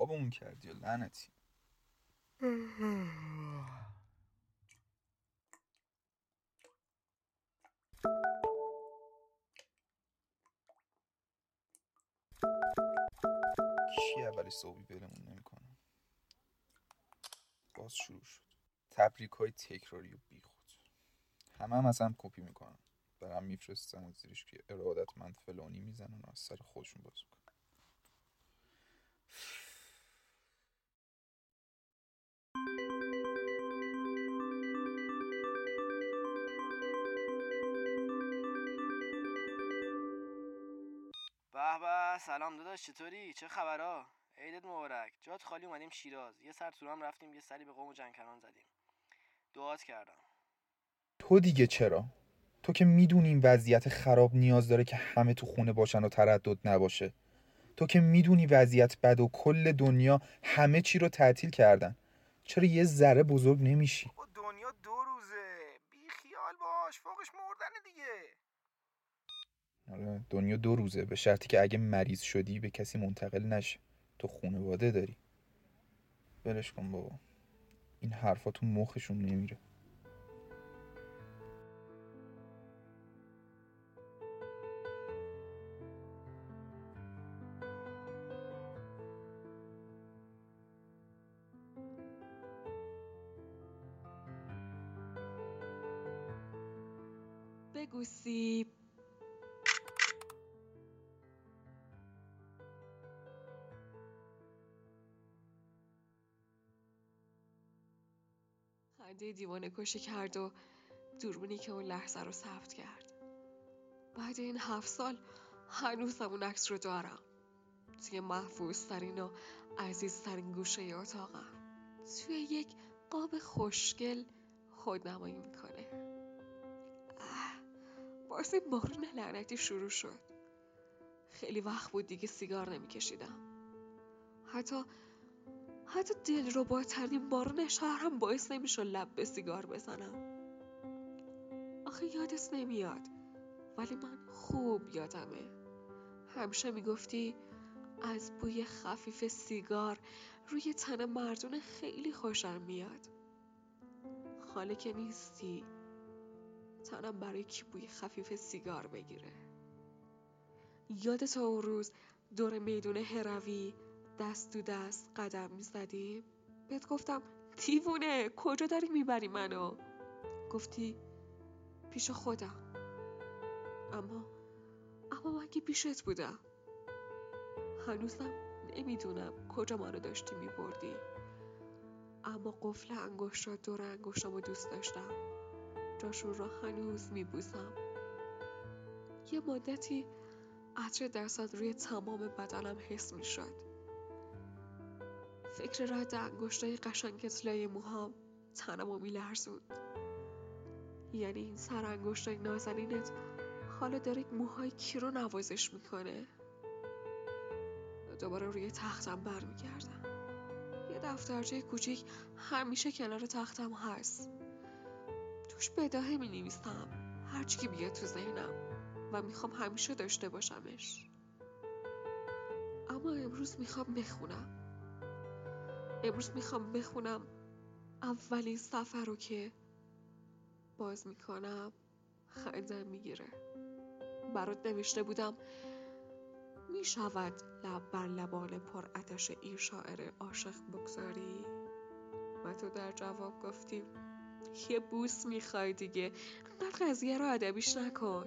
خوابمون کردی یا لعنتی؟ کی اولی صبحی بلمون نمی‌کنه؟ باز شروع شد. تبریک های تکراری و بیخود. همه هم از هم کپی می‌کنن. برم میفرستن از زیرش که ارادتمند فلانی می‌زنن و از سر خودشون باز می‌کنن سلام داداش چطوری؟ چه خبرها عیدت مبارک. جات خالی اومدیم شیراز. یه سر تو هم رفتیم یه سری به قوم و جنکران زدیم. دعات کردم. تو دیگه چرا؟ تو که می‌دونی این وضعیت خراب نیاز داره که همه تو خونه باشن و تردد نباشه. تو که می‌دونی وضعیت بد و کل دنیا همه چی رو تعطیل کردن. چرا یه ذره بزرگ نمیشی؟ دنیا دو روزه. بی خیال باش فوقش مردن دیگه. آره دنیا دو روزه. به شرطی که اگه مریض شدی به کسی منتقل نشه تو خونواده داری. ولش کن بابا. این حرفا تو مخشون نمیره. بگو سیب. خنده دیوانه کشی کرد و دوربینی که اون لحظه رو ثبت کرد. بعد این هفت سال هنوز اون عکس رو دارم. توی محفوظ ترین و عزیز ترین گوشه اتاقم. توی یک قاب خوشگل خودنمایی می‌کنه. این بارون لعنتی شروع شد. خیلی وقت بود دیگه سیگار نمیکشیدم. حتی حتی دل رو با ترین بارون شهر هم باعث نمی‌شد لب به سیگار بزنم. آخه یادت نمیاد ولی من خوب یادمه. همیشه می‌گفتی از بوی خفیف سیگار روی تن مردونه خیلی خوشم میاد. خاله که نیستی تنم برای کی بوی خفیف سیگار بگیره؟ یادت اون روز دور میدون هروی دست تو دست قدم می‌زدیم بهت گفتم دیوونه کجا داری می‌بری منو؟ گفتی پیش خودم. اما اما من که پیشت بودم. هنوزم نمی‌دونم کجا منو داشتی میبردی. اما قفل انگشتات دور انگشتم رو دوست داشتم. جاشون را هنوز میبوسم. یه مدتی عطر دستات روی تمام بدنم حس می‌شد. فکر رد انگشتای قشنگت لای موهام تنمو میلرزوند. یعنی این سر انگشتای نازنینت حالا داره موهای کی رو نوازش می‌کنه؟ دوباره روی تختم برمیگردم. یه دفترچه کوچیک همیشه کنار تختم هست. توش بداهه می نویسم هرچی که بیاد تو ذهنم و می‌خوام همیشه داشته باشمش. اما امروز می‌خوام بخونم. امروز می‌خوام بخونم اولین سفر رو که باز می‌کنم. خندم می‌گیره. برات نوشته بودم. می‌شود لب بر لبان پر اتش این شاعر عاشق بگذاری. و تو در جواب گفتی یه بوس می‌خوای دیگه. انقدر قضیه رو ادبیش نکن.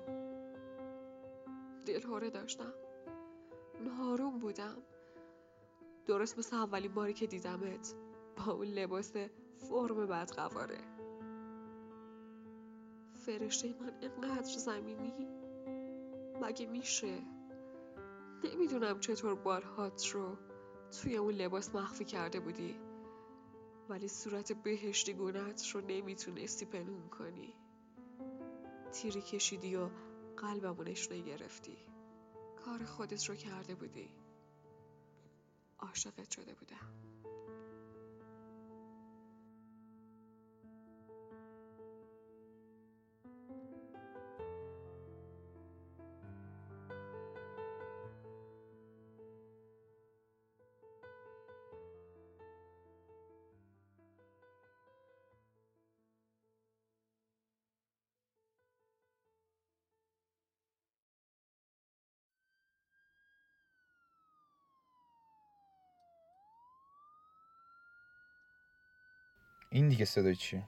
دلهوره داشتم. ناروم بودم. درست مثل اولین باری که دیدمت. با اون لباس فرم بدقواره. فرشته من انقدر زمینی؟ مگه میشه؟ نمی‌دونم چطور بالهات رو توی اون لباس مخفی کرده بودی. ولی صورت بهشتی گونت رو نمی‌تونستی پنهون کنی. تیری کشیدی و قلبمو نشونه گرفتی کار خودت رو کرده بودی. عاشقت شده بودم. این دیگه صدای چیه؟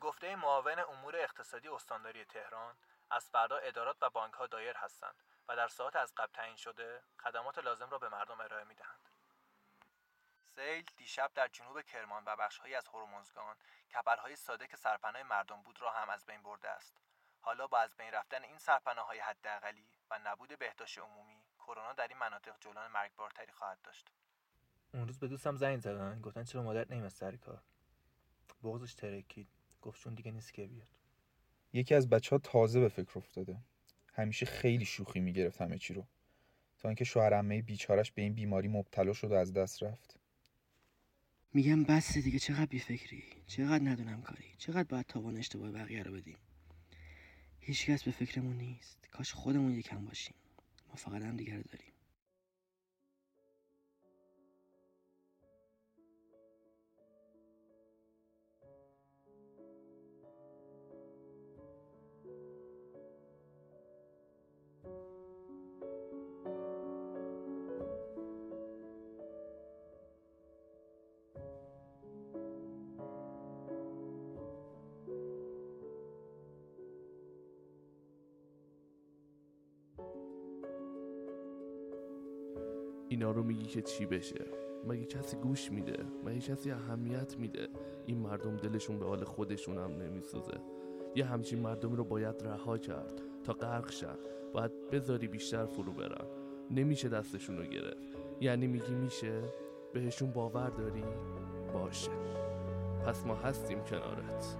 گفته معاون امور اقتصادی استانداری تهران از فردا ادارات و بانک ها دایر هستند و در ساعت از قبل تعیین شده خدمات لازم را به مردم ارائه می دهند. سیل دیشب در جنوب کرمان و بخشهایی از هرمزگان کپرهای ساده که سرپناه مردم بود را هم از بین برده است. حالا با از بین رفتن این سرپناه های حداقلی و نبود بهداشت عمومی کرونا در این مناطق جولان مرگبارتری خواهد داشت. اون روز به دوستم زنگ زدن گفتن چرا مادر نمیاد سر کار. بغضش ترکید گفت چون دیگه نیست که بیاد. یکی از بچه ها تازه به فکر افتاده. همیشه خیلی شوخی می‌گرفت همه چی رو. تا اینکه شوهر عمه بیچارش به این بیماری مبتلا شد و از دست رفت. میگم بس دیگه چقدر بیفکری؟ چقدر ندونم کاری؟ چقدر باید تاوان اشتباه بقیه رو بدیم؟ هیچکس به فکرمون نیست. کاش خودمون یکم باشیم. ما فقط هم دیگه رو داریم. اینا رو میگی که چی بشه؟ مگه کسی گوش میده؟ مگه کسی اهمیت میده؟ این مردم دلشون به حال خودشون هم نمیسوزه. یه همچین مردمی رو باید رها کرد تا غرق شن. باید بذاری بیشتر فرو برن. نمیشه دستشون رو گرفت. یعنی میگی میشه؟ بهشون باور داری؟ باشه. پس ما هستیم کنارت.